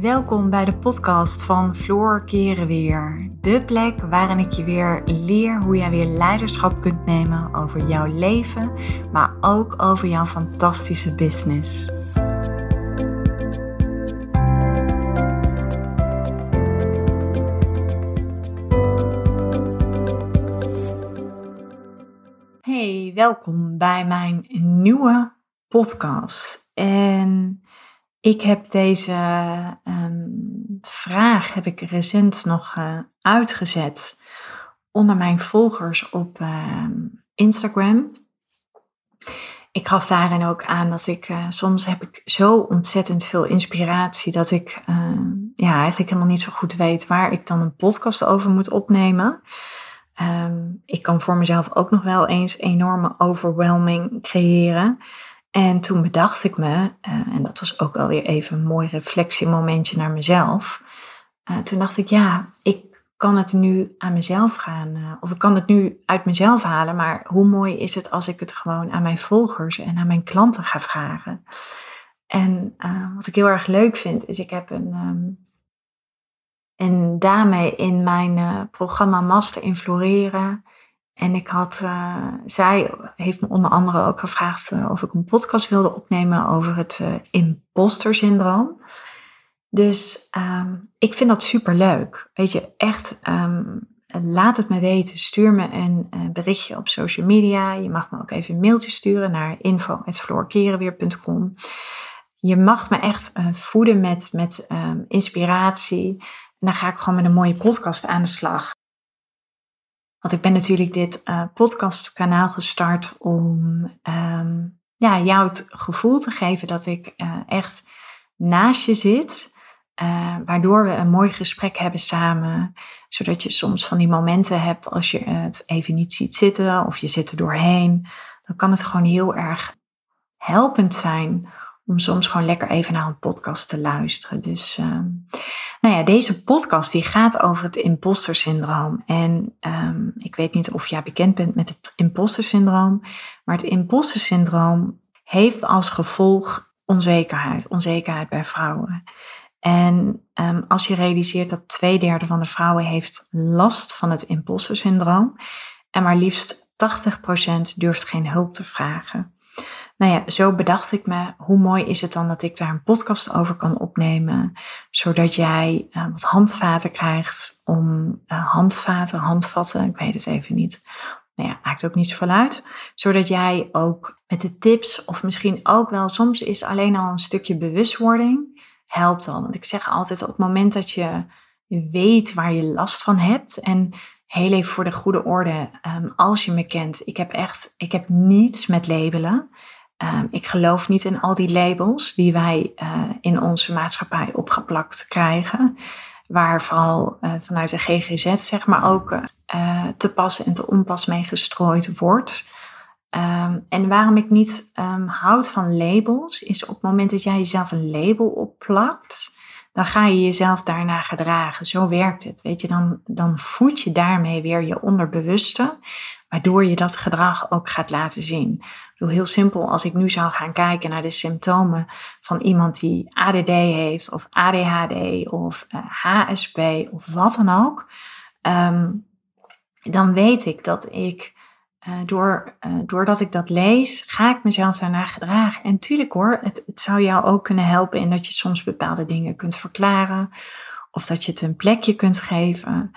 Welkom bij de podcast van Floor Keren Weer. De plek waarin ik je weer leer hoe jij weer leiderschap kunt nemen over jouw leven, maar ook over jouw fantastische business. Hey, welkom bij mijn nieuwe podcast. En ik heb deze um, vraag heb ik recent nog uh, uitgezet onder mijn volgers op uh, Instagram. Ik gaf daarin ook aan dat ik uh, soms heb ik zo ontzettend veel inspiratie dat ik ja, eigenlijk helemaal niet zo goed weet waar ik dan een podcast over moet opnemen. Ik kan voor mezelf ook nog wel eens enorme overwhelming creëren. En toen bedacht ik me, uh, en dat was ook alweer even een mooi reflectiemomentje naar mezelf. Uh, toen dacht ik, ja, ik kan het nu aan mezelf gaan, uh, of ik kan het nu uit mezelf halen, maar hoe mooi is het als ik het gewoon aan mijn volgers en aan mijn klanten ga vragen. En wat ik heel erg leuk vind, is ik heb een, um, een dame in mijn programma Master in Floreren. En ik had, uh, zij heeft me onder andere ook gevraagd uh, of ik een podcast wilde opnemen over het uh, imposter syndroom. Dus um, ik vind dat super leuk. Weet je, echt, um, laat het me weten. Stuur me een berichtje op social media. Je mag me ook even een mailtje sturen naar info.floorkerenweer.com. Je mag me echt voeden met, met um, inspiratie. En dan ga ik gewoon met een mooie podcast aan de slag. Want ik ben natuurlijk dit uh, podcastkanaal gestart om um, ja, jou het gevoel te geven dat ik uh, echt naast je zit. Uh, waardoor we een mooi gesprek hebben samen. Zodat je soms van die momenten hebt als je het even niet ziet zitten of je zit er doorheen. Dan kan het gewoon heel erg helpend zijn om soms gewoon lekker even naar een podcast te luisteren. Dus uh, nou ja, deze podcast die gaat over het imposter syndroom. En um, ik weet niet of jij bekend bent met het imposter syndroom, maar het imposter syndroom heeft als gevolg onzekerheid, onzekerheid bij vrouwen. En um, als je realiseert dat twee derde van de vrouwen heeft last van het imposter syndroom en maar liefst 80% durft geen hulp te vragen. Nou ja, zo bedacht ik me, hoe mooi is het dan dat ik daar een podcast over kan opnemen, zodat jij uh, wat handvaten krijgt om uh, handvaten, handvatten, ik weet het even niet. Nou ja, maakt ook niet zoveel uit. Zodat jij ook met de tips, of misschien ook wel, soms is alleen al een stukje bewustwording, helpt al. Want ik zeg altijd op het moment dat je weet waar je last van hebt en heel even voor de goede orde, um, als je me kent, ik heb echt, ik heb niets met labelen. Um, ik geloof niet in al die labels die wij uh, in onze maatschappij opgeplakt krijgen. Waar vooral uh, vanuit de GGZ zeg maar ook uh, te pas en te onpas mee gestrooid wordt. Um, en waarom ik niet um, houd van labels, is op het moment dat jij jezelf een label opplakt, dan ga je jezelf daarna gedragen. Zo werkt het. Weet je, dan, dan voed je daarmee weer je onderbewuste, waardoor je dat gedrag ook gaat laten zien. Doe heel simpel, als ik nu zou gaan kijken naar de symptomen van iemand die ADD heeft, of ADHD, of uh, eh, HSP, of wat dan ook, um, dan weet ik dat ik, uh, door, uh, doordat ik dat lees, ga ik mezelf daarna gedragen. En tuurlijk hoor, het, het zou jou ook kunnen helpen in dat je soms bepaalde dingen kunt verklaren, of dat je het een plekje kunt geven.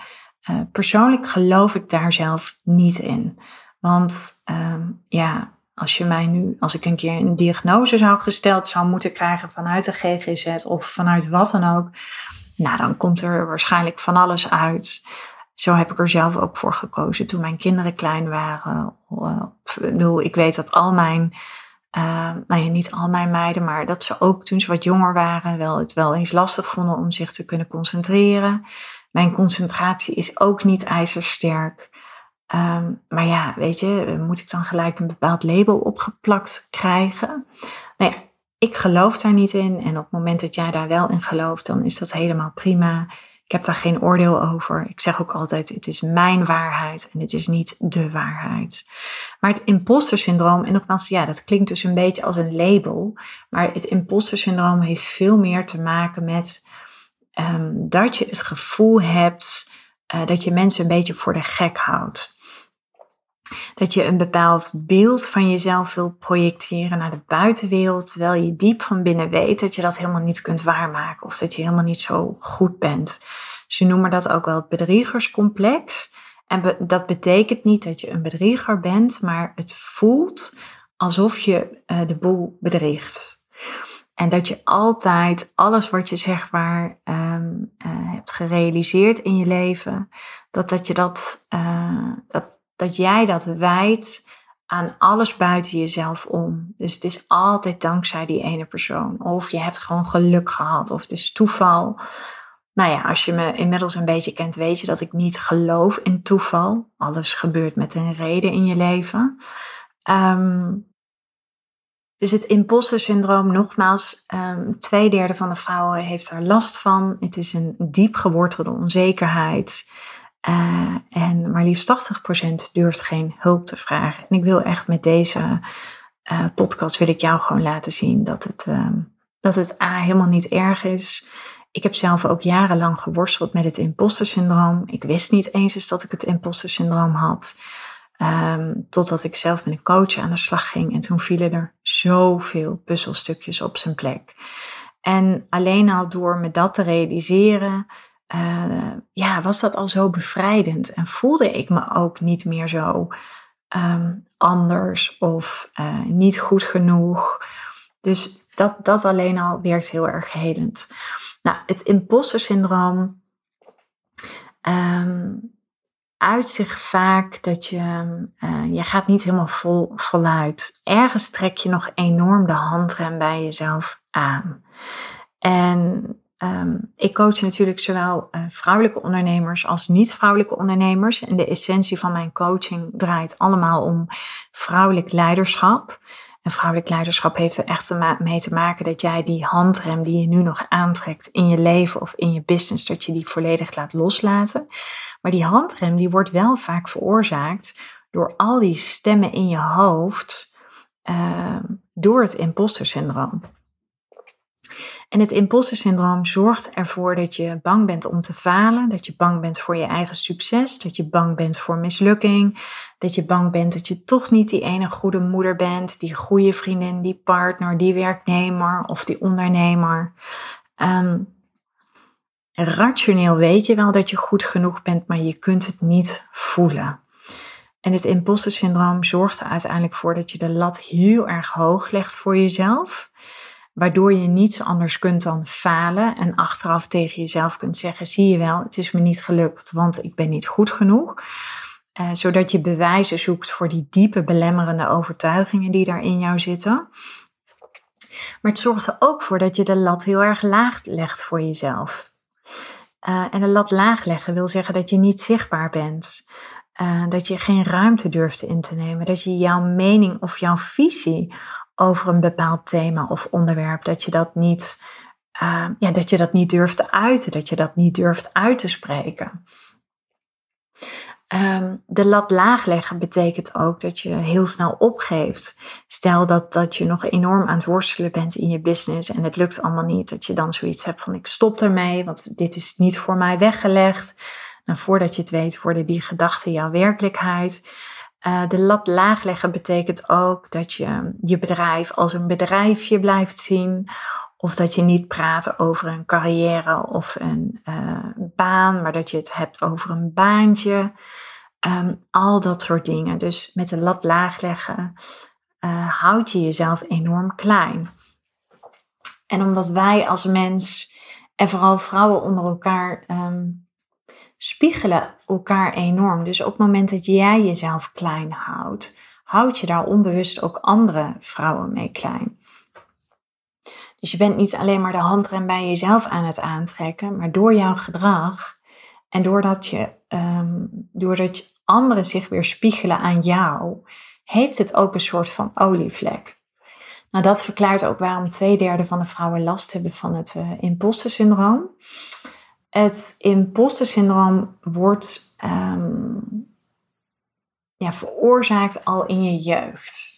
Persoonlijk geloof ik daar zelf niet in. Want um, ja, als je mij nu, als ik een keer een diagnose zou gesteld zou moeten krijgen vanuit de GGZ of vanuit wat dan ook, nou dan komt er waarschijnlijk van alles uit. Zo heb ik er zelf ook voor gekozen toen mijn kinderen klein waren. Uh, ik weet dat al mijn, uh, nou ja, niet al mijn meiden, maar dat ze ook toen ze wat jonger waren wel het wel eens lastig vonden om zich te kunnen concentreren. Mijn concentratie is ook niet ijzersterk. Um, maar ja, weet je, moet ik dan gelijk een bepaald label opgeplakt krijgen? Nou ja, ik geloof daar niet in. En op het moment dat jij daar wel in gelooft, dan is dat helemaal prima. Ik heb daar geen oordeel over. Ik zeg ook altijd, het is mijn waarheid en het is niet de waarheid. Maar het imposter syndroom, en nogmaals, ja, dat klinkt dus een beetje als een label. Maar het imposter syndroom heeft veel meer te maken met ehm, dat je het gevoel hebt uh, dat je mensen een beetje voor de gek houdt. Dat je een bepaald beeld van jezelf wil projecteren naar de buitenwereld, terwijl je diep van binnen weet dat je dat helemaal niet kunt waarmaken of dat je helemaal niet zo goed bent. Ze noemen dat ook wel het bedriegerscomplex. En dat betekent niet dat je een bedrieger bent, maar het voelt alsof je uh, de boel bedriegt. En dat je altijd alles wat je zeg maar um, uh, hebt gerealiseerd in je leven, dat, dat, je dat, uh, dat, dat jij dat wijt aan alles buiten jezelf om. Dus het is altijd dankzij die ene persoon. Of je hebt gewoon geluk gehad, of het is toeval. Nou ja, als je me inmiddels een beetje kent, weet je dat ik niet geloof in toeval. Alles gebeurt met een reden in je leven. Um, dus het imposter syndroom, nogmaals, um, twee derde van de vrouwen heeft daar last van. Het is een diep gewortelde onzekerheid. Uh, en maar liefst 80% durft geen hulp te vragen. En ik wil echt met deze uh, podcast wil ik jou gewoon laten zien dat het, um, dat het A helemaal niet erg is. Ik heb zelf ook jarenlang geworsteld met het imposter syndroom. Ik wist niet eens eens dat ik het imposter syndroom had. Um, totdat ik zelf met een coach aan de slag ging. En toen vielen er zoveel puzzelstukjes op zijn plek. En alleen al door me dat te realiseren, uh, ja, was dat al zo bevrijdend. En voelde ik me ook niet meer zo um, anders of uh, niet goed genoeg. Dus dat, dat alleen al werkt heel erg helend. Nou, het imposter syndroom. Um, uit zich vaak dat je, uh, je gaat niet helemaal vol, voluit. Ergens trek je nog enorm de handrem bij jezelf aan. En um, ik coach natuurlijk zowel uh, vrouwelijke ondernemers als niet-vrouwelijke ondernemers. En de essentie van mijn coaching draait allemaal om vrouwelijk leiderschap. En vrouwelijk leiderschap heeft er echt mee te maken dat jij die handrem die je nu nog aantrekt in je leven of in je business, dat je die volledig laat loslaten. Maar die handrem die wordt wel vaak veroorzaakt door al die stemmen in je hoofd uh, door het imposter syndroom. En het imposter syndroom zorgt ervoor dat je bang bent om te falen, dat je bang bent voor je eigen succes, dat je bang bent voor mislukking, dat je bang bent dat je toch niet die ene goede moeder bent, die goede vriendin, die partner, die werknemer of die ondernemer. Um, rationeel weet je wel dat je goed genoeg bent, maar je kunt het niet voelen. En het imposter syndroom zorgt er uiteindelijk voor dat je de lat heel erg hoog legt voor jezelf waardoor je niets anders kunt dan falen en achteraf tegen jezelf kunt zeggen: zie je wel, het is me niet gelukt, want ik ben niet goed genoeg. Uh, zodat je bewijzen zoekt voor die diepe belemmerende overtuigingen die daar in jou zitten. Maar het zorgt er ook voor dat je de lat heel erg laag legt voor jezelf. Uh, en de lat laag leggen wil zeggen dat je niet zichtbaar bent. Uh, dat je geen ruimte durft in te nemen. Dat je jouw mening of jouw visie over een bepaald thema of onderwerp, dat je dat niet, uh, ja, dat je dat niet durft te uiten, dat je dat niet durft uit te spreken. Um, de lat laag leggen betekent ook dat je heel snel opgeeft. Stel dat, dat je nog enorm aan het worstelen bent in je business en het lukt allemaal niet. Dat je dan zoiets hebt van ik stop ermee, want dit is niet voor mij weggelegd. Nou, voordat je het weet worden die gedachten jouw werkelijkheid. Uh, de lat laag leggen betekent ook dat je je bedrijf als een bedrijfje blijft zien. Of dat je niet praat over een carrière of een uh, baan, maar dat je het hebt over een baantje. Um, al dat soort dingen. Dus met de lat laag leggen uh, houd je jezelf enorm klein. En omdat wij als mens en vooral vrouwen onder elkaar um, spiegelen elkaar enorm. Dus op het moment dat jij jezelf klein houdt, houd je daar onbewust ook andere vrouwen mee klein. Dus je bent niet alleen maar de handrem bij jezelf aan het aantrekken, maar door jouw gedrag en doordat, je, um, doordat anderen zich weer spiegelen aan jou, heeft het ook een soort van olievlek. Nou, dat verklaart ook waarom twee derde van de vrouwen last hebben van het uh, imposter syndroom. Het imposter syndroom wordt um, ja, veroorzaakt al in je jeugd.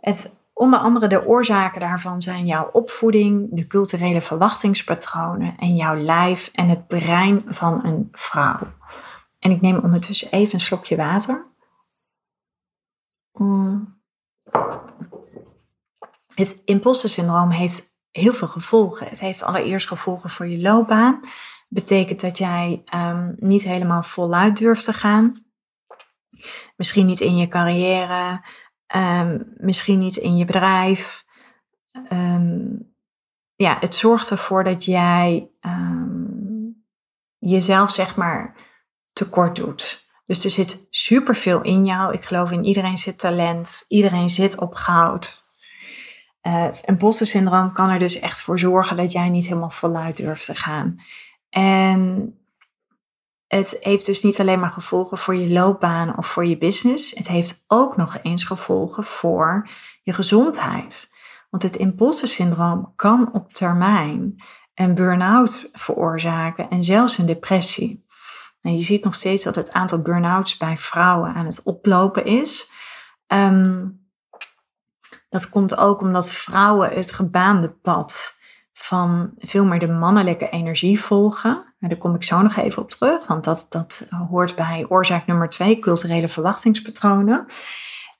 Het Onder andere de oorzaken daarvan zijn jouw opvoeding, de culturele verwachtingspatronen en jouw lijf en het brein van een vrouw. En ik neem ondertussen even een slokje water. Mm. Het imposter syndroom heeft heel veel gevolgen. Het heeft allereerst gevolgen voor je loopbaan. Betekent dat jij um, niet helemaal voluit durft te gaan. Misschien niet in je carrière, um, misschien niet in je bedrijf. Um, ja, het zorgt ervoor dat jij jezelf zeg maar tekort doet. Dus er zit superveel in jou. Ik geloof in iedereen zit talent. Iedereen zit op goud. Uh, het imposter syndroom kan er dus echt voor zorgen dat jij niet helemaal voluit durft te gaan. En het heeft dus niet alleen maar gevolgen voor je loopbaan of voor je business. Het heeft ook nog eens gevolgen voor je gezondheid. Want het imposter syndroom kan op termijn een burn-out veroorzaken en zelfs een depressie. En je ziet nog steeds dat het aantal burn-outs bij vrouwen aan het oplopen is. Um, dat komt ook omdat vrouwen het gebaande pad van veel meer de mannelijke energie volgen. daar kom ik zo nog even op terug, want dat, dat hoort bij oorzaak nummer twee, culturele verwachtingspatronen.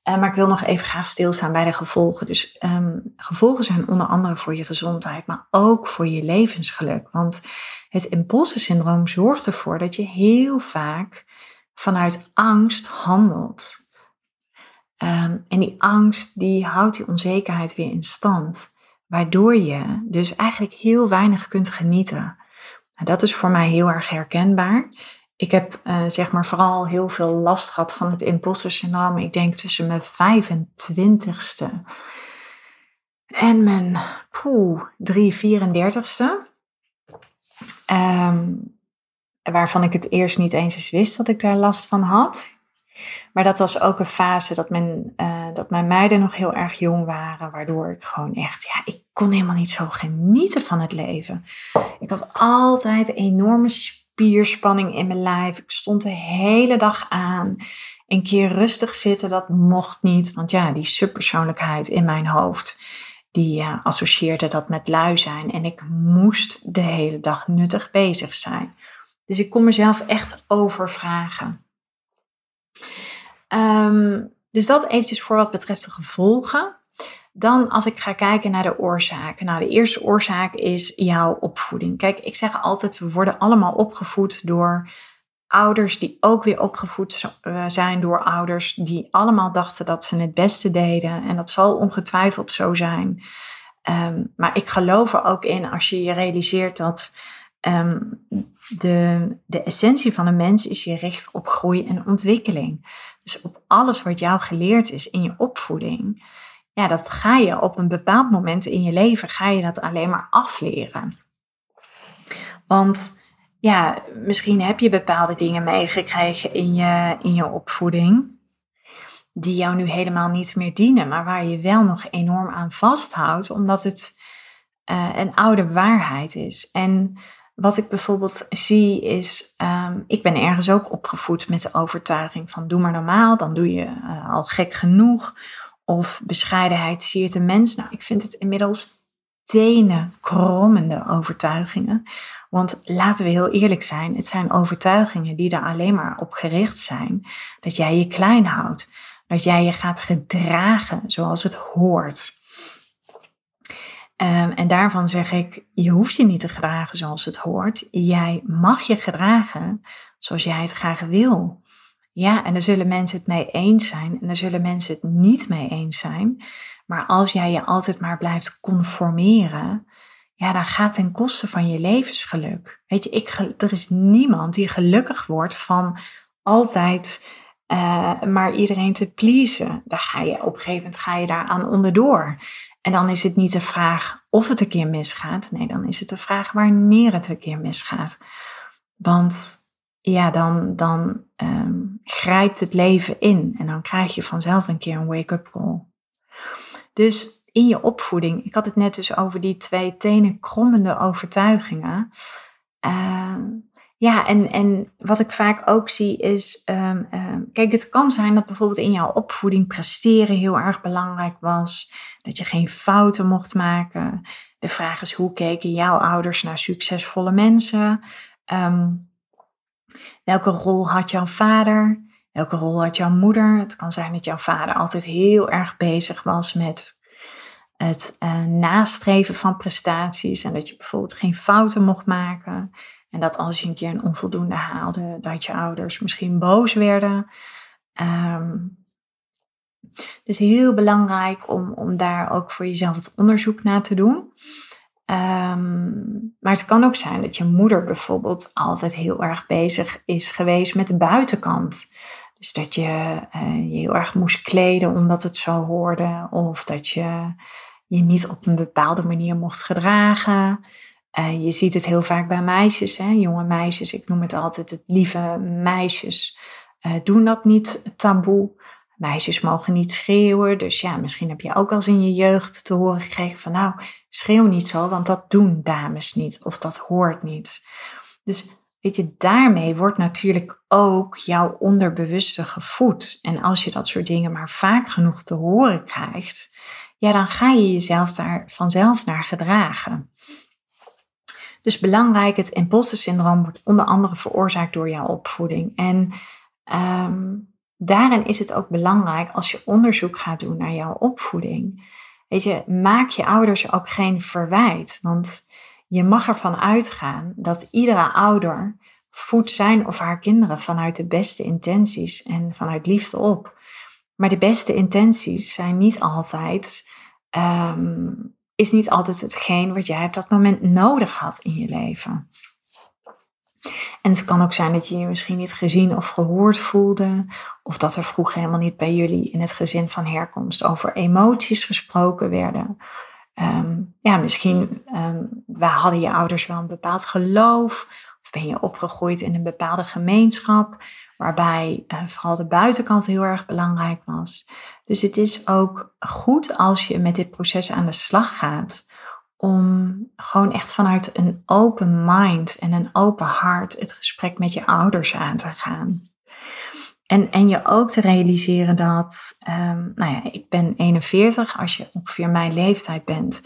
Uh, maar ik wil nog even graag stilstaan bij de gevolgen. Dus um, gevolgen zijn onder andere voor je gezondheid, maar ook voor je levensgeluk. Want het impulsensyndroom zorgt ervoor dat je heel vaak vanuit angst handelt. Um, en die angst die houdt die onzekerheid weer in stand, waardoor je dus eigenlijk heel weinig kunt genieten. Nou, dat is voor mij heel erg herkenbaar. Ik heb uh, zeg maar vooral heel veel last gehad van het imposter syndroom. Ik denk tussen mijn 25ste en mijn poeh, 3, 34ste. Um, waarvan ik het eerst niet eens eens wist dat ik daar last van had. Maar dat was ook een fase dat mijn, uh, dat mijn meiden nog heel erg jong waren. Waardoor ik gewoon echt, ja, ik kon helemaal niet zo genieten van het leven. Ik had altijd enorme spierspanning in mijn lijf. Ik stond de hele dag aan. Een keer rustig zitten, dat mocht niet. Want ja, die subpersoonlijkheid in mijn hoofd, die uh, associeerde dat met lui zijn. En ik moest de hele dag nuttig bezig zijn. Dus ik kon mezelf echt overvragen. Um, dus dat eventjes voor wat betreft de gevolgen. Dan als ik ga kijken naar de oorzaken. Nou, de eerste oorzaak is jouw opvoeding. Kijk, ik zeg altijd, we worden allemaal opgevoed door ouders die ook weer opgevoed eh, zijn door ouders die allemaal dachten dat ze het beste deden. En dat zal ongetwijfeld zo zijn. Um, maar ik geloof er ook in als je je realiseert dat um, de, de essentie van een mens is je richt op groei en ontwikkeling. Dus op alles wat jou geleerd is in je opvoeding, ja, dat ga je op een bepaald moment in je leven, ga je dat alleen maar afleren. Want ja, misschien heb je bepaalde dingen meegekregen in je, in je opvoeding, die jou nu helemaal niet meer dienen, maar waar je wel nog enorm aan vasthoudt, omdat het uh, een oude waarheid is. En wat ik bijvoorbeeld zie is, um, ik ben ergens ook opgevoed met de overtuiging van doe maar normaal, dan doe je uh, al gek genoeg. Of bescheidenheid je de mens. Nou, ik vind het inmiddels tenen krommende overtuigingen. Want laten we heel eerlijk zijn, het zijn overtuigingen die er alleen maar op gericht zijn dat jij je klein houdt. Dat jij je gaat gedragen zoals het hoort. Um, en daarvan zeg ik, je hoeft je niet te gedragen zoals het hoort. Jij mag je gedragen zoals jij het graag wil. Ja, en daar zullen mensen het mee eens zijn en daar zullen mensen het niet mee eens zijn. Maar als jij je altijd maar blijft conformeren, ja, dan gaat ten koste van je levensgeluk. Weet je, ik, er is niemand die gelukkig wordt van altijd uh, maar iedereen te pleasen. Daar ga je op een gegeven moment ga je daaraan onderdoor. En dan is het niet de vraag of het een keer misgaat. Nee, dan is het de vraag wanneer het een keer misgaat. Want ja, dan, dan um, grijpt het leven in. En dan krijg je vanzelf een keer een wake-up call. Dus in je opvoeding, ik had het net dus over die twee tenen krommende overtuigingen. Uh, ja, en, en wat ik vaak ook zie is, ehm, ehm, kijk, het kan zijn dat bijvoorbeeld in jouw opvoeding presteren heel erg belangrijk was, dat je geen fouten mocht maken. De vraag is, hoe keken jouw ouders naar succesvolle mensen? Ehm, welke rol had jouw vader? Welke rol had jouw moeder? Het kan zijn dat jouw vader altijd heel erg bezig was met het uh, nastreven van prestaties en dat je bijvoorbeeld geen fouten mocht maken. En dat als je een keer een onvoldoende haalde, dat je ouders misschien boos werden. Um, dus heel belangrijk om, om daar ook voor jezelf het onderzoek naar te doen. Um, maar het kan ook zijn dat je moeder bijvoorbeeld altijd heel erg bezig is geweest met de buitenkant. Dus dat je uh, je heel erg moest kleden omdat het zo hoorde. Of dat je je niet op een bepaalde manier mocht gedragen. Uh, je ziet het heel vaak bij meisjes, hè, jonge meisjes. Ik noem het altijd het lieve meisjes. Uh, doen dat niet taboe. Meisjes mogen niet schreeuwen. Dus ja, misschien heb je ook al in je jeugd te horen gekregen van nou, schreeuw niet zo, want dat doen dames niet. Of dat hoort niet. Dus weet je, daarmee wordt natuurlijk ook jouw onderbewuste gevoed. En als je dat soort dingen maar vaak genoeg te horen krijgt, ja, dan ga je jezelf daar vanzelf naar gedragen. Dus belangrijk, het imposter syndroom wordt onder andere veroorzaakt door jouw opvoeding. En um, daarin is het ook belangrijk als je onderzoek gaat doen naar jouw opvoeding. Weet je, maak je ouders ook geen verwijt. Want je mag ervan uitgaan dat iedere ouder voedt zijn of haar kinderen vanuit de beste intenties en vanuit liefde op. Maar de beste intenties zijn niet altijd um, is niet altijd hetgeen wat jij op dat moment nodig had in je leven. En het kan ook zijn dat je je misschien niet gezien of gehoord voelde, of dat er vroeger helemaal niet bij jullie in het gezin van herkomst over emoties gesproken werden. Um, ja, misschien um, hadden je ouders wel een bepaald geloof, of ben je opgegroeid in een bepaalde gemeenschap, waarbij uh, vooral de buitenkant heel erg belangrijk was. Dus het is ook goed als je met dit proces aan de slag gaat, om gewoon echt vanuit een open mind en een open hart het gesprek met je ouders aan te gaan. En, en je ook te realiseren dat, um, nou ja, ik ben 41, als je ongeveer mijn leeftijd bent,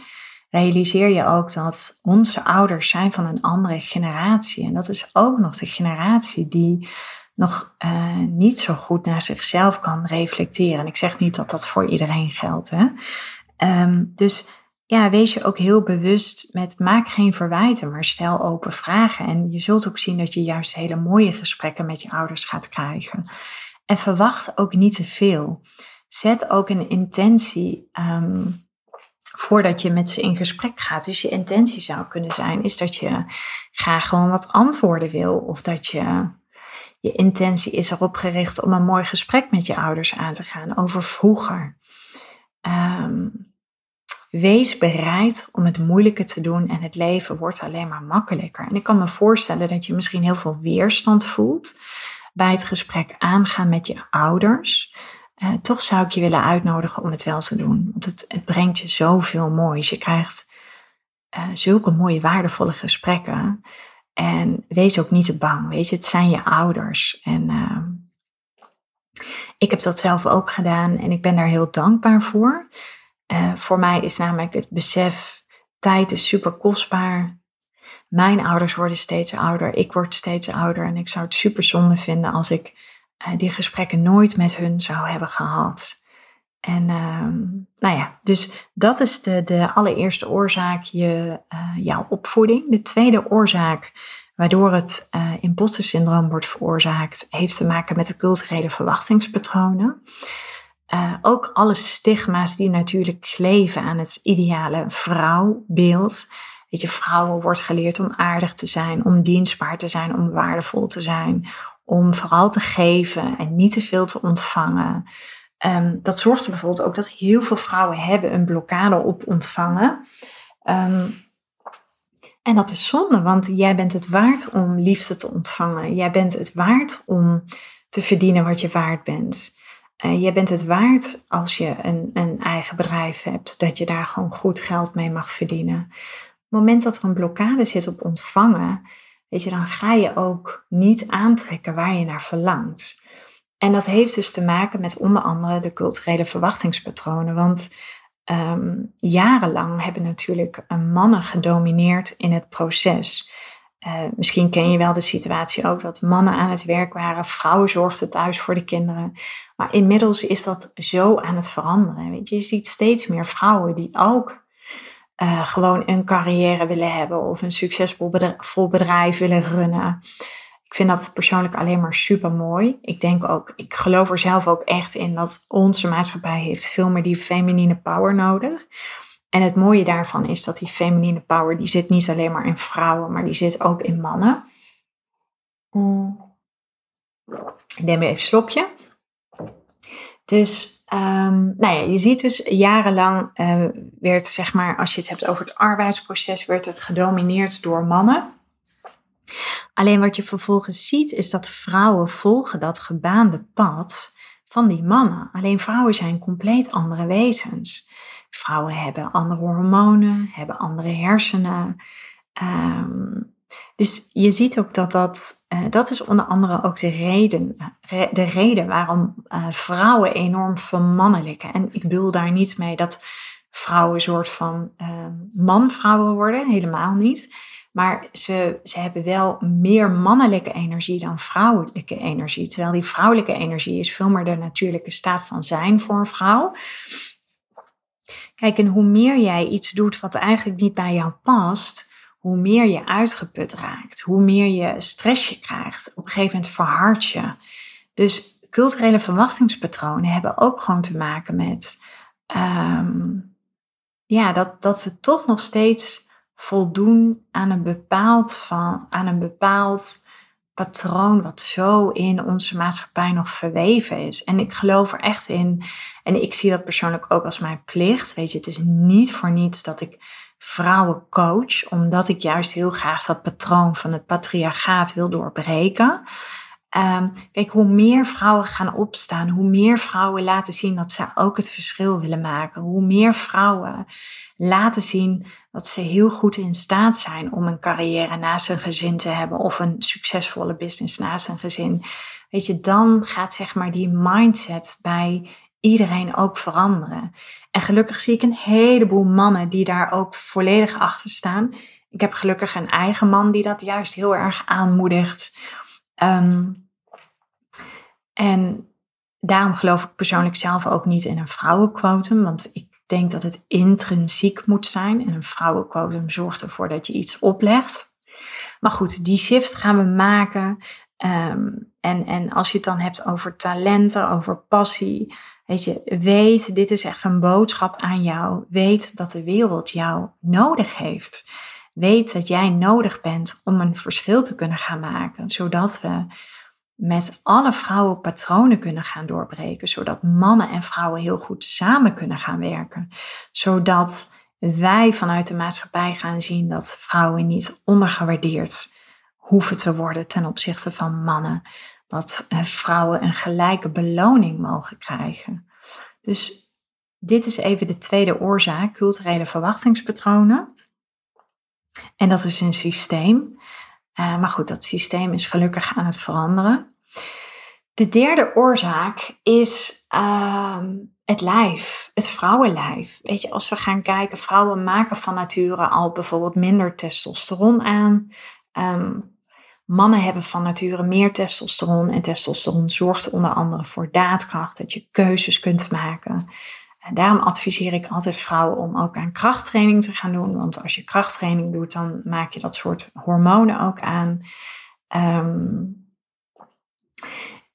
realiseer je ook dat onze ouders zijn van een andere generatie. En dat is ook nog de generatie die nog uh, niet zo goed naar zichzelf kan reflecteren. En ik zeg niet dat dat voor iedereen geldt. Hè? Um, dus ja, wees je ook heel bewust met maak geen verwijten, maar stel open vragen. En je zult ook zien dat je juist hele mooie gesprekken met je ouders gaat krijgen. En verwacht ook niet te veel. Zet ook een intentie um, voordat je met ze in gesprek gaat. Dus je intentie zou kunnen zijn, is dat je graag gewoon wat antwoorden wil. Of dat je je intentie is erop gericht om een mooi gesprek met je ouders aan te gaan over vroeger. Um, wees bereid om het moeilijke te doen en het leven wordt alleen maar makkelijker. En ik kan me voorstellen dat je misschien heel veel weerstand voelt bij het gesprek aangaan met je ouders. Uh, toch zou ik je willen uitnodigen om het wel te doen. Want het, brengt je zoveel moois. Je krijgt uh, zulke mooie, waardevolle gesprekken. En wees ook niet te bang. Weet je, het zijn je ouders. En uh, ik heb dat zelf ook gedaan en ik ben daar heel dankbaar voor. Uh, voor mij is namelijk het besef, tijd is super kostbaar. Mijn ouders worden steeds ouder, ik word steeds ouder. En ik zou het super zonde vinden als ik uh, die gesprekken nooit met hun zou hebben gehad. En uh, nou ja, dus dat is de, de allereerste oorzaak, je, uh, jouw opvoeding. De tweede oorzaak waardoor het uh, imposter syndroom wordt veroorzaakt, heeft te maken met de culturele verwachtingspatronen. Uh, ook alle stigma's die natuurlijk kleven aan het ideale vrouwbeeld. Weet je, vrouwen wordt geleerd om aardig te zijn, om dienstbaar te zijn, om waardevol te zijn, om vooral te geven en niet te veel te ontvangen. Um, dat zorgt er bijvoorbeeld ook dat heel veel vrouwen hebben een blokkade op ontvangen. Um, en dat is zonde, want jij bent het waard om liefde te ontvangen. Jij bent het waard om te verdienen wat je waard bent. Uh, jij bent het waard als je een, een eigen bedrijf hebt, dat je daar gewoon goed geld mee mag verdienen. Op het moment dat er een blokkade zit op ontvangen, weet je, dan ga je ook niet aantrekken waar je naar verlangt. En dat heeft dus te maken met onder andere de culturele verwachtingspatronen. Want ehm, jarenlang hebben natuurlijk mannen gedomineerd in het proces. Uh, misschien ken je wel de situatie ook dat mannen aan het werk waren, vrouwen zorgden thuis voor de kinderen. Maar inmiddels is dat zo aan het veranderen. Weet je, je ziet steeds meer vrouwen die ook uh, gewoon een carrière willen hebben of een succesvol bedrijf willen runnen. Ik vind dat persoonlijk alleen maar super mooi. Ik denk ook, ik geloof er zelf ook echt in dat onze maatschappij heeft veel meer die feminine power nodig. En het mooie daarvan is dat die feminine power, die zit niet alleen maar in vrouwen, maar die zit ook in mannen. Ik neem even een slokje. Dus, um, nou ja, je ziet dus jarenlang uh, werd, zeg maar, als je het hebt over het arbeidsproces, werd het gedomineerd door mannen. Alleen wat je vervolgens ziet, is dat vrouwen volgen dat gebaande pad van die mannen. Alleen vrouwen zijn compleet andere wezens. Vrouwen hebben andere hormonen, hebben andere hersenen. Um, dus je ziet ook dat dat, uh, dat is onder andere ook de reden, de reden waarom uh, vrouwen enorm vermannelijken. En ik bedoel daar niet mee dat vrouwen een soort van uh, man-vrouwen worden, helemaal niet. Maar ze, ze hebben wel meer mannelijke energie dan vrouwelijke energie. Terwijl die vrouwelijke energie is veel meer de natuurlijke staat van zijn voor een vrouw. Kijk, en hoe meer jij iets doet wat eigenlijk niet bij jou past, hoe meer je uitgeput raakt, hoe meer je stress krijgt. Op een gegeven moment verhard je. Dus culturele verwachtingspatronen hebben ook gewoon te maken met um, ja, dat, dat we toch nog steeds voldoen aan een bepaald, van, aan een bepaald patroon wat zo in onze maatschappij nog verweven is. En ik geloof er echt in. En ik zie dat persoonlijk ook als mijn plicht. Weet je, het is niet voor niets dat ik vrouwen coach, omdat ik juist heel graag dat patroon van het patriarchaat wil doorbreken. Um, kijk, hoe meer vrouwen gaan opstaan, hoe meer vrouwen laten zien dat ze ook het verschil willen maken. Hoe meer vrouwen laten zien dat ze heel goed in staat zijn om een carrière naast hun gezin te hebben of een succesvolle business naast een gezin. Weet je, dan gaat zeg maar die mindset bij iedereen ook veranderen. En gelukkig zie ik een heleboel mannen die daar ook volledig achter staan. Ik heb gelukkig een eigen man die dat juist heel erg aanmoedigt. Um, en daarom geloof ik persoonlijk zelf ook niet in een vrouwenquotum, want ik denk dat het intrinsiek moet zijn. En een vrouwenquotum zorgt ervoor dat je iets oplegt. Maar goed, die shift gaan we maken. Um, en, en als je het dan hebt over talenten, over passie, weet je, weet, dit is echt een boodschap aan jou. Weet dat de wereld jou nodig heeft. Weet dat jij nodig bent om een verschil te kunnen gaan maken, zodat we met alle vrouwen patronen kunnen gaan doorbreken, zodat mannen en vrouwen heel goed samen kunnen gaan werken, zodat wij vanuit de maatschappij gaan zien dat vrouwen niet ondergewaardeerd hoeven te worden ten opzichte van mannen, dat eh, vrouwen een gelijke beloning mogen krijgen. Dus dit is even de tweede oorzaak, culturele verwachtingspatronen. En dat is een systeem. Uh, maar goed, dat systeem is gelukkig aan het veranderen. De derde oorzaak is uh, het lijf, het vrouwenlijf. Weet je, als we gaan kijken, vrouwen maken van nature al bijvoorbeeld minder testosteron aan. Um, mannen hebben van nature meer testosteron. En testosteron zorgt onder andere voor daadkracht, dat je keuzes kunt maken. En daarom adviseer ik altijd vrouwen om ook aan krachttraining te gaan doen. Want als je krachttraining doet, dan maak je dat soort hormonen ook aan. Um,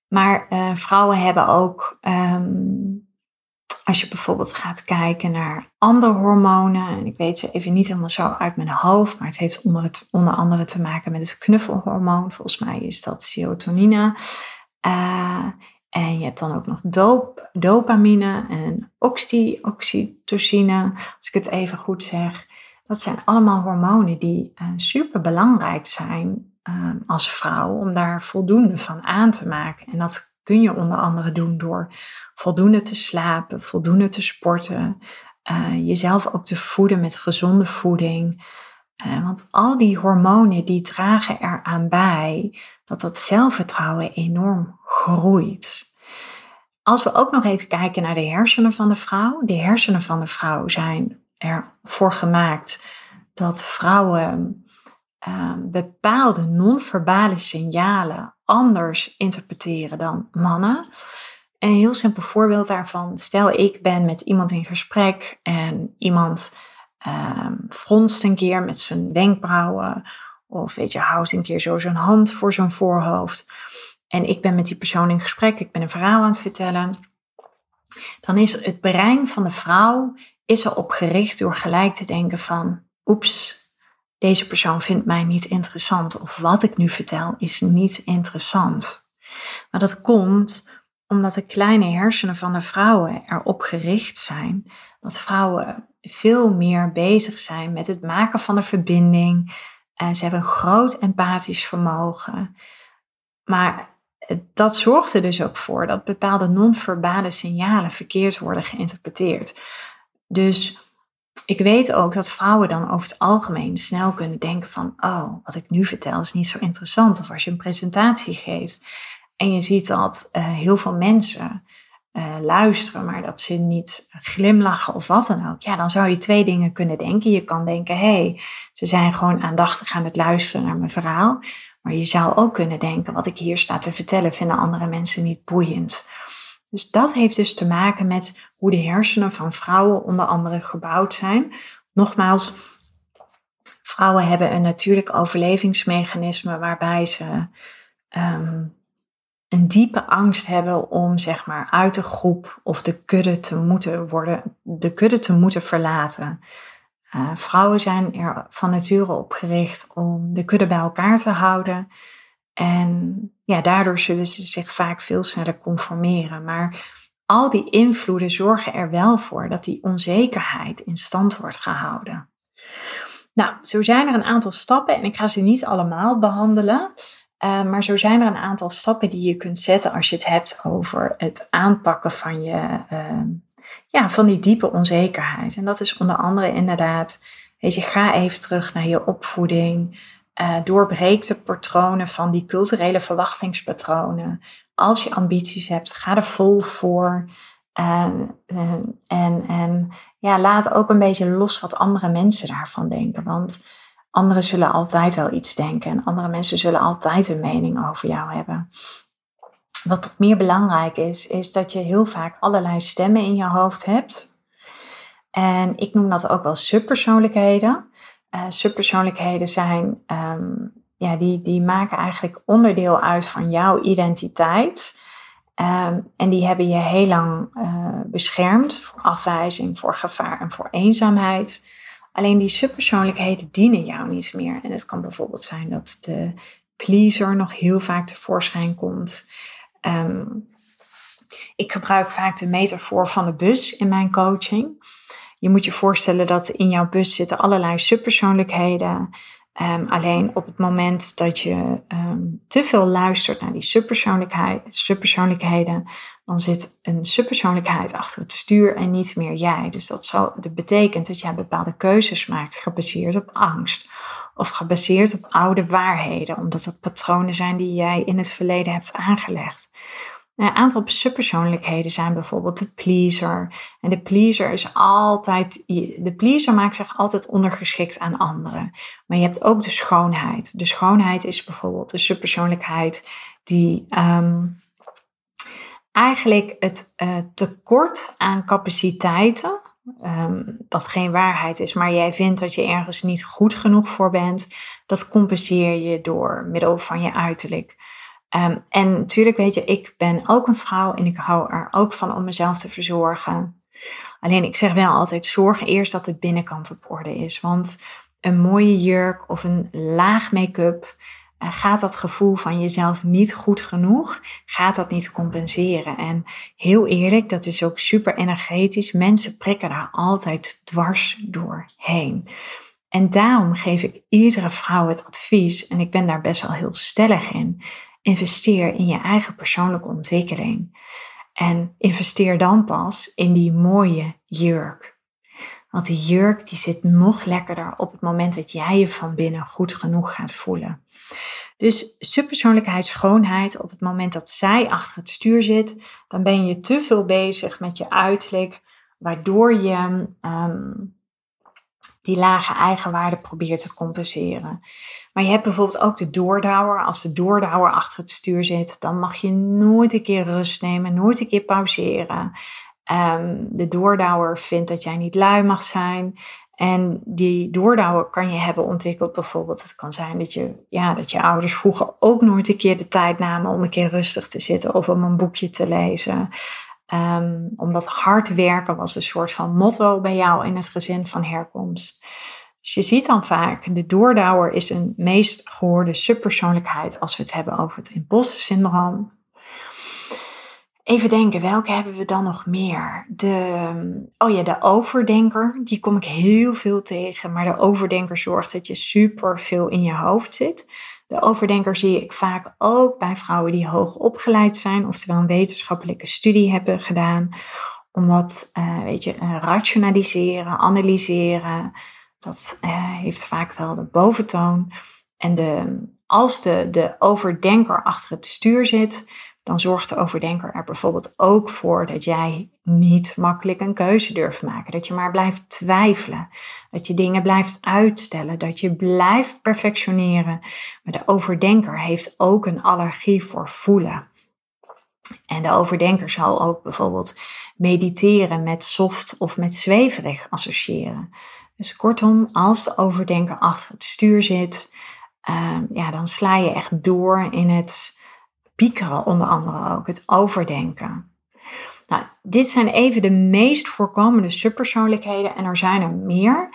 maar uh, vrouwen hebben ook, um, als je bijvoorbeeld gaat kijken naar andere hormonen, en ik weet ze even niet helemaal zo uit mijn hoofd, maar het heeft onder, het, onder andere te maken met het knuffelhormoon. Volgens mij is dat serotonine. Uh, en je hebt dan ook nog dop, dopamine en oxy, oxytocine, als ik het even goed zeg. Dat zijn allemaal hormonen die uh, super belangrijk zijn Ehm, als vrouw om daar voldoende van aan te maken. En dat kun je onder andere doen door voldoende te slapen, voldoende te sporten, uh, jezelf ook te voeden met gezonde voeding. Want al die hormonen die dragen eraan bij dat dat zelfvertrouwen enorm groeit. Als we ook nog even kijken naar de hersenen van de vrouw. De hersenen van de vrouw zijn ervoor gemaakt dat vrouwen uh, bepaalde non-verbale signalen anders interpreteren dan mannen. Een heel simpel voorbeeld daarvan. Stel, ik ben met iemand in gesprek en iemand uh, fronst een keer met zijn wenkbrauwen. Of weet je, houdt een keer zo zijn hand voor zijn voorhoofd. En ik ben met die persoon in gesprek, ik ben een verhaal aan het vertellen. Dan is het brein van de vrouw is erop gericht door gelijk te denken van, oeps, deze persoon vindt mij niet interessant. Of wat ik nu vertel is niet interessant. Maar dat komt omdat de kleine hersenen van de vrouwen erop gericht zijn dat vrouwen veel meer bezig zijn met het maken van een verbinding. En ze hebben een groot empathisch vermogen. Maar dat zorgt er dus ook voor dat bepaalde non-verbale signalen verkeerd worden geïnterpreteerd. Dus ik weet ook dat vrouwen dan over het algemeen snel kunnen denken van, oh, wat ik nu vertel is niet zo interessant. Of als je een presentatie geeft en je ziet dat uh, heel veel mensen uh, luisteren, maar dat ze niet glimlachen of wat dan ook. Ja, dan zou je twee dingen kunnen denken. Je kan denken, hé, hey, ze zijn gewoon aandachtig aan het luisteren naar mijn verhaal. Maar je zou ook kunnen denken, wat ik hier sta te vertellen, vinden andere mensen niet boeiend. Dus dat heeft dus te maken met hoe de hersenen van vrouwen onder andere gebouwd zijn. Nogmaals, vrouwen hebben een natuurlijk overlevingsmechanisme waarbij ze um, een diepe angst hebben om zeg maar uit de groep of de kudde te moeten worden, de kudde te moeten verlaten. Uh, vrouwen zijn er van nature op gericht om de kudde bij elkaar te houden. En ja, daardoor zullen ze zich vaak veel sneller conformeren. Maar al die invloeden zorgen er wel voor dat die onzekerheid in stand wordt gehouden. Nou, zo zijn er een aantal stappen en ik ga ze niet allemaal behandelen. Uh, maar zo zijn er een aantal stappen die je kunt zetten als je het hebt over het aanpakken van, je, uh, ja, van die diepe onzekerheid. En dat is onder andere inderdaad, weet je, ga even terug naar je opvoeding. Uh, doorbreek de patronen van die culturele verwachtingspatronen. Als je ambities hebt, ga er vol voor. En, en, en ja, laat ook een beetje los wat andere mensen daarvan denken. Want anderen zullen altijd wel iets denken en andere mensen zullen altijd een mening over jou hebben. Wat meer belangrijk is, is dat je heel vaak allerlei stemmen in je hoofd hebt. En ik noem dat ook wel subpersoonlijkheden. Uh, subpersoonlijkheden zijn, ehm, ja, die, die maken eigenlijk onderdeel uit van jouw identiteit. Um, en die hebben je heel lang uh, beschermd voor afwijzing, voor gevaar en voor eenzaamheid. Alleen die subpersoonlijkheden dienen jou niet meer. En het kan bijvoorbeeld zijn dat de pleaser nog heel vaak tevoorschijn komt. Um, ik gebruik vaak de metafoor van de bus in mijn coaching. Je moet je voorstellen dat in jouw bus zitten allerlei subpersoonlijkheden. Um, alleen op het moment dat je um, te veel luistert naar die subpersoonlijkheden, dan zit een subpersoonlijkheid achter het stuur en niet meer jij. Dus dat, dat betekent dat jij bepaalde keuzes maakt gebaseerd op angst of gebaseerd op oude waarheden, omdat het patronen zijn die jij in het verleden hebt aangelegd. Een aantal subpersoonlijkheden zijn bijvoorbeeld de pleaser. En de pleaser is altijd, de pleaser maakt zich altijd ondergeschikt aan anderen. Maar je hebt ook de schoonheid. De schoonheid is bijvoorbeeld de subpersoonlijkheid die um, eigenlijk het uh, tekort aan capaciteiten, um, wat geen waarheid is, maar jij vindt dat je ergens niet goed genoeg voor bent, dat compenseer je door middel van je uiterlijk. Um, en natuurlijk weet je, ik ben ook een vrouw en ik hou er ook van om mezelf te verzorgen. Alleen ik zeg wel altijd, zorg eerst dat de binnenkant op orde is. Want een mooie jurk of een laag make-up uh, gaat dat gevoel van jezelf niet goed genoeg, gaat dat niet compenseren. En heel eerlijk, dat is ook super energetisch. Mensen prikken daar altijd dwars doorheen. En daarom geef ik iedere vrouw het advies, en ik ben daar best wel heel stellig in. Investeer in je eigen persoonlijke ontwikkeling. En investeer dan pas in die mooie jurk. Want die jurk die zit nog lekkerder op het moment dat jij je van binnen goed genoeg gaat voelen. Dus subpersoonlijkheid, schoonheid, op het moment dat zij achter het stuur zit, dan ben je te veel bezig met je uiterlijk, waardoor je ehm, die lage eigenwaarde probeert te compenseren. Maar je hebt bijvoorbeeld ook de doordouwer. Als de doordouwer achter het stuur zit, dan mag je nooit een keer rust nemen, nooit een keer pauzeren. Ehm, de doordouwer vindt dat jij niet lui mag zijn. En die doordouwer kan je hebben ontwikkeld bijvoorbeeld. Het kan zijn dat je, ja, dat je ouders vroeger ook nooit een keer de tijd namen om een keer rustig te zitten of om een boekje te lezen. Um, omdat hard werken was een soort van motto bij jou in het gezin van herkomst. Dus je ziet dan vaak, de doordouwer is een meest gehoorde subpersoonlijkheid als we het hebben over het imposter-syndroom. Even denken, welke hebben we dan nog meer? De, oh ja, de overdenker, die kom ik heel veel tegen. Maar de overdenker zorgt dat je super veel in je hoofd zit. De overdenker zie ik vaak ook bij vrouwen die hoog opgeleid zijn, oftewel een wetenschappelijke studie hebben gedaan. Omdat, uh, weet je, uh, rationaliseren, analyseren, dat uh, heeft vaak wel de boventoon. En de, als de, de overdenker achter het stuur zit, dan zorgt de overdenker er bijvoorbeeld ook voor dat jij niet makkelijk een keuze durft maken. Dat je maar blijft twijfelen. Dat je dingen blijft uitstellen. Dat je blijft perfectioneren. Maar de overdenker heeft ook een allergie voor voelen. En de overdenker zal ook bijvoorbeeld mediteren met soft of met zweverig associëren. Dus kortom, als de overdenker achter het stuur zit, uh, ja, dan sla je echt door in het piekeren onder andere ook, het overdenken. Nou, dit zijn even de meest voorkomende subpersoonlijkheden en er zijn er meer.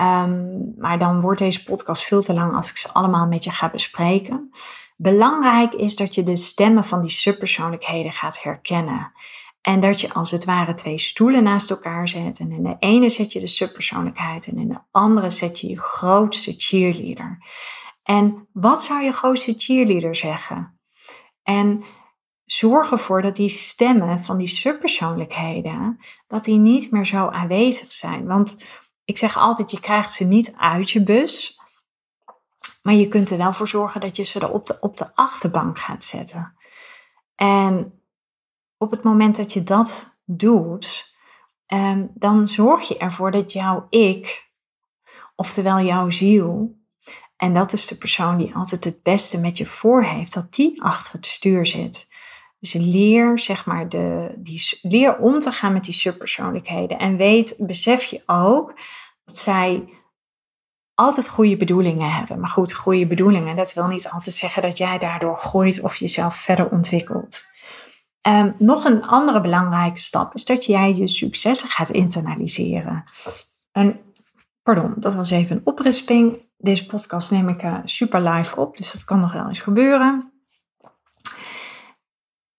Um, maar dan wordt deze podcast veel te lang als ik ze allemaal met je ga bespreken. Belangrijk is dat je de stemmen van die subpersoonlijkheden gaat herkennen. En dat je als het ware twee stoelen naast elkaar zet. En in de ene zet je de subpersoonlijkheid en in de andere zet je je grootste cheerleader. En wat zou je grootste cheerleader zeggen? En zorg ervoor dat die stemmen van die subpersoonlijkheden, dat die niet meer zo aanwezig zijn. Want ik zeg altijd, je krijgt ze niet uit je bus, maar je kunt er wel voor zorgen dat je ze er op de, op de achterbank gaat zetten. En op het moment dat je dat doet, ehm, dan zorg je ervoor dat jouw ik, oftewel jouw ziel, en dat is de persoon die altijd het beste met je voor heeft, dat die achter het stuur zit. Dus leer, zeg maar, de, die, leer om te gaan met die subpersoonlijkheden. En weet, besef je ook dat zij altijd goede bedoelingen hebben. Maar goed, goede bedoelingen, dat wil niet altijd zeggen dat jij daardoor groeit of jezelf verder ontwikkelt. Um, nog een andere belangrijke stap is dat jij je successen gaat internaliseren. En, pardon, dat was even een oprisping. Deze podcast neem ik uh, super live op, dus dat kan nog wel eens gebeuren.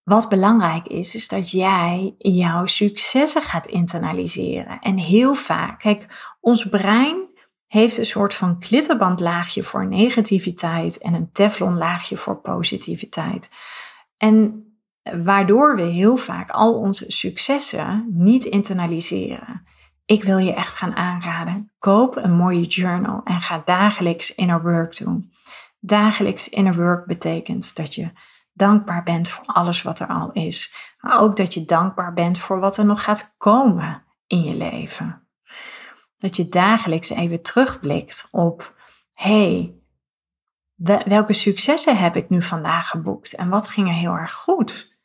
Wat belangrijk is, is dat jij jouw successen gaat internaliseren. En heel vaak, kijk, ons brein heeft een soort van klittenbandlaagje voor negativiteit en een teflonlaagje voor positiviteit. En waardoor we heel vaak al onze successen niet internaliseren. Ik wil je echt gaan aanraden. Koop een mooie journal en ga dagelijks inner work doen. Dagelijks inner work betekent dat je dankbaar bent voor alles wat er al is. Maar ook dat je dankbaar bent voor wat er nog gaat komen in je leven. Dat je dagelijks even terugblikt op, hey, welke successen heb ik nu vandaag geboekt en wat ging er heel erg goed?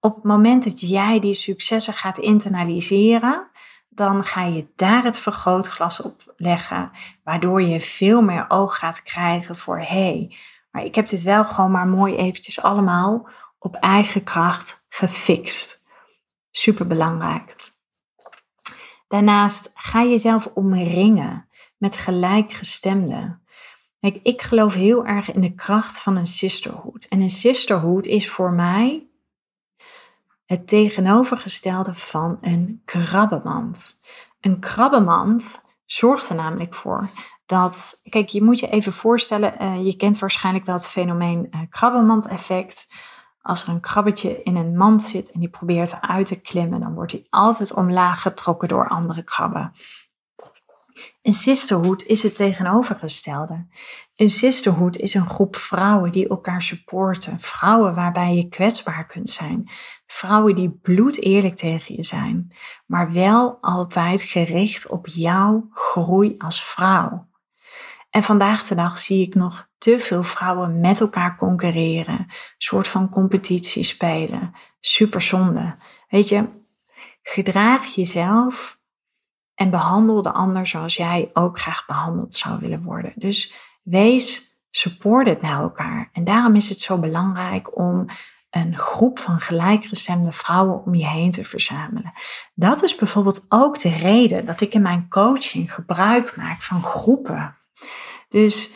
Op het moment dat jij die successen gaat internaliseren, dan ga je daar het vergrootglas op leggen, waardoor je veel meer oog gaat krijgen voor hé, hey, maar ik heb dit wel gewoon maar mooi eventjes allemaal op eigen kracht gefixt. Super belangrijk. Daarnaast ga jezelf omringen met gelijkgestemden. Kijk, ik geloof heel erg in de kracht van een sisterhood. En een sisterhood is voor mij het tegenovergestelde van een krabbenmand. Een krabbenmand zorgt er namelijk voor dat, kijk, je moet je even voorstellen, uh, je kent waarschijnlijk wel het fenomeen uh, krabbenmand-effect. Als er een krabbetje in een mand zit en die probeert eruit te klimmen, dan wordt hij altijd omlaag getrokken door andere krabben. Een sisterhood is het tegenovergestelde. Een sisterhood is een groep vrouwen die elkaar supporten. Vrouwen waarbij je kwetsbaar kunt zijn. Vrouwen die bloed eerlijk tegen je zijn. Maar wel altijd gericht op jouw groei als vrouw. En vandaag de dag zie ik nog te veel vrouwen met elkaar concurreren. Een soort van competitie spelen. Super zonde. Weet je, gedraag jezelf en behandel de ander zoals jij ook graag behandeld zou willen worden. Dus wees supported naar elkaar. En daarom is het zo belangrijk om een groep van gelijkgestemde vrouwen om je heen te verzamelen. Dat is bijvoorbeeld ook de reden dat ik in mijn coaching gebruik maak van groepen. Dus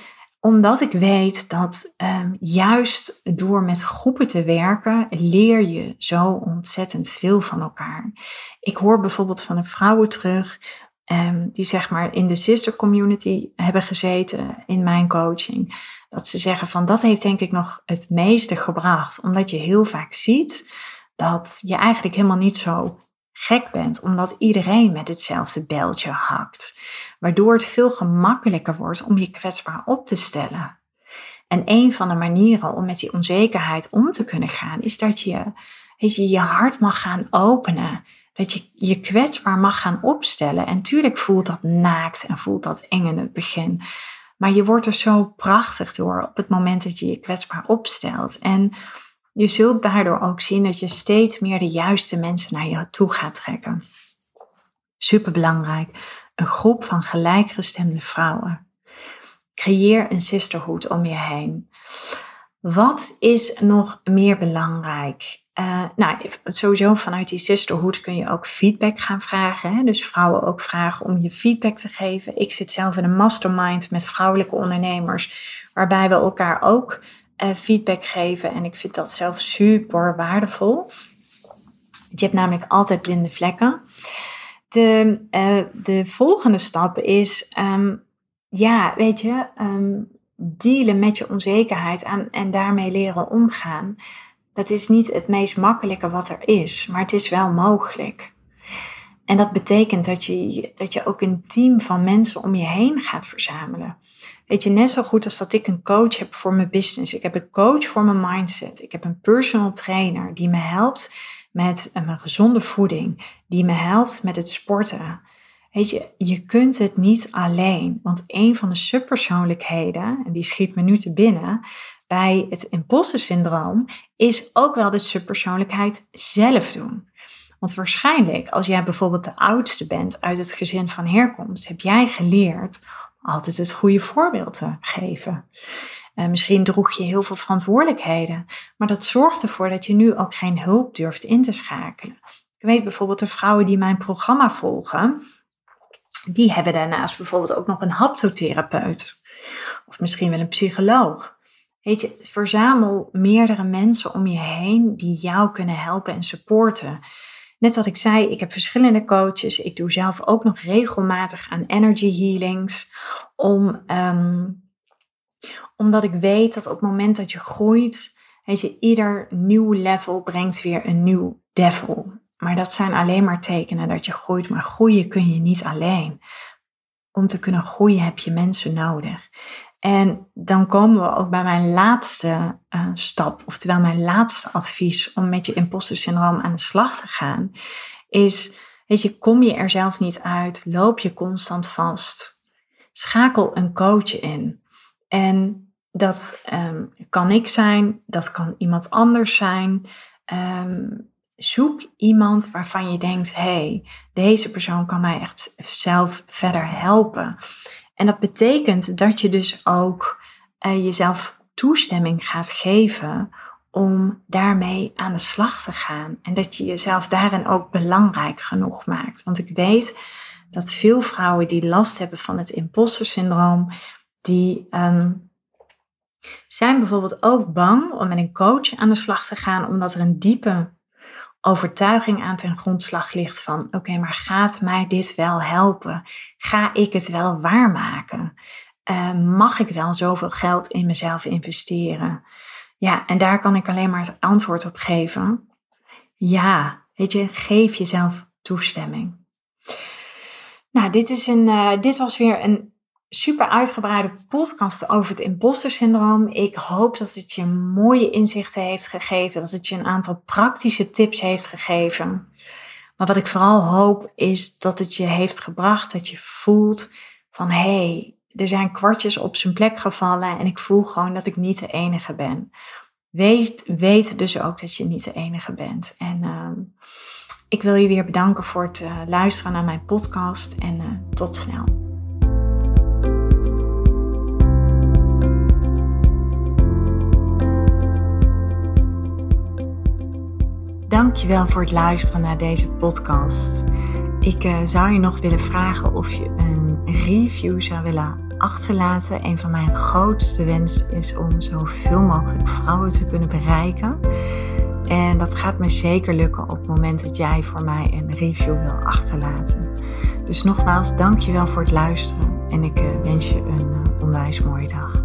omdat ik weet dat um, juist door met groepen te werken, leer je zo ontzettend veel van elkaar. Ik hoor bijvoorbeeld van een vrouwen terug um, die zeg maar in de sister community hebben gezeten in mijn coaching. Dat ze zeggen van dat heeft denk ik nog het meeste gebracht. Omdat je heel vaak ziet dat je eigenlijk helemaal niet zo gek bent. Omdat iedereen met hetzelfde beltje hakt. Waardoor het veel gemakkelijker wordt om je kwetsbaar op te stellen. En een van de manieren om met die onzekerheid om te kunnen gaan, is dat je weet je, je hart mag gaan openen. Dat je je kwetsbaar mag gaan opstellen. En tuurlijk voelt dat naakt en voelt dat eng in het begin. Maar je wordt er zo prachtig door op het moment dat je je kwetsbaar opstelt. En je zult daardoor ook zien dat je steeds meer de juiste mensen naar je toe gaat trekken. Super belangrijk. Een groep van gelijkgestemde vrouwen. Creëer een sisterhood om je heen. Wat is nog meer belangrijk? Uh, nou, sowieso vanuit die sisterhood kun je ook feedback gaan vragen. Hè? Dus vrouwen ook vragen om je feedback te geven. Ik zit zelf in een mastermind met vrouwelijke ondernemers, waarbij we elkaar ook uh, feedback geven. En ik vind dat zelf super waardevol. Je hebt namelijk altijd blinde vlekken. De, uh, de volgende stap is, um, ja, weet je, um, dealen met je onzekerheid en, en daarmee leren omgaan dat is niet het meest makkelijke wat er is, maar het is wel mogelijk. En dat betekent dat je, dat je ook een team van mensen om je heen gaat verzamelen. Weet je, net zo goed als dat ik een coach heb voor mijn business. Ik heb een coach voor mijn mindset. Ik heb een personal trainer die me helpt met mijn gezonde voeding. Die me helpt met het sporten. Weet je, je kunt het niet alleen. Want een van de subpersoonlijkheden, en die schiet me nu te binnen, bij het imposter syndroom is ook wel de subpersoonlijkheid zelf doen. Want waarschijnlijk, als jij bijvoorbeeld de oudste bent uit het gezin van herkomst, heb jij geleerd altijd het goede voorbeeld te geven. Uh, misschien droeg je heel veel verantwoordelijkheden, maar dat zorgt ervoor dat je nu ook geen hulp durft in te schakelen. Ik weet bijvoorbeeld de vrouwen die mijn programma volgen, die hebben daarnaast bijvoorbeeld ook nog een haptotherapeut. Of misschien wel een psycholoog. Weet je, verzamel meerdere mensen om je heen die jou kunnen helpen en supporten. Net wat ik zei, ik heb verschillende coaches. Ik doe zelf ook nog regelmatig aan energy healings. Om, um, omdat ik weet dat op het moment dat je groeit, weet je, ieder nieuw level brengt weer een nieuw devil. Maar dat zijn alleen maar tekenen dat je groeit. Maar groeien kun je niet alleen. Om te kunnen groeien heb je mensen nodig. En dan komen we ook bij mijn laatste uh, stap, oftewel mijn laatste advies om met je imposter syndroom aan de slag te gaan, is, weet je, kom je er zelf niet uit, loop je constant vast. Schakel een coach in. En dat um, kan ik zijn, dat kan iemand anders zijn. Um, zoek iemand waarvan je denkt, hey, deze persoon kan mij echt zelf verder helpen. En dat betekent dat je dus ook uh, jezelf toestemming gaat geven om daarmee aan de slag te gaan. En dat je jezelf daarin ook belangrijk genoeg maakt. Want ik weet dat veel vrouwen die last hebben van het imposter syndroom, die um, zijn bijvoorbeeld ook bang om met een coach aan de slag te gaan, omdat er een diepe overtuiging aan ten grondslag ligt van oké, maar gaat mij dit wel helpen? Ga ik het wel waarmaken? Uh, mag ik wel zoveel geld in mezelf investeren? Ja, en daar kan ik alleen maar het antwoord op geven. Ja, weet je, geef jezelf toestemming. Nou, dit, is een, uh, dit was weer een super uitgebreide podcast over het imposter syndroom. Ik hoop dat het je mooie inzichten heeft gegeven, dat het je een aantal praktische tips heeft gegeven. Maar wat ik vooral hoop is dat het je heeft gebracht dat je voelt van hé, hey, er zijn kwartjes op zijn plek gevallen en ik voel gewoon dat ik niet de enige ben. Weet, weet dus ook dat je niet de enige bent. En uh, ik wil je weer bedanken voor het uh, luisteren naar mijn podcast en uh, tot snel. Dankjewel voor het luisteren naar deze podcast. Ik uh, zou je nog willen vragen of je een review zou willen achterlaten. Een van mijn grootste wensen is om zoveel mogelijk vrouwen te kunnen bereiken. En dat gaat me zeker lukken op het moment dat jij voor mij een review wil achterlaten. Dus nogmaals, dankjewel voor het luisteren en ik uh, wens je een uh, onwijs mooie dag.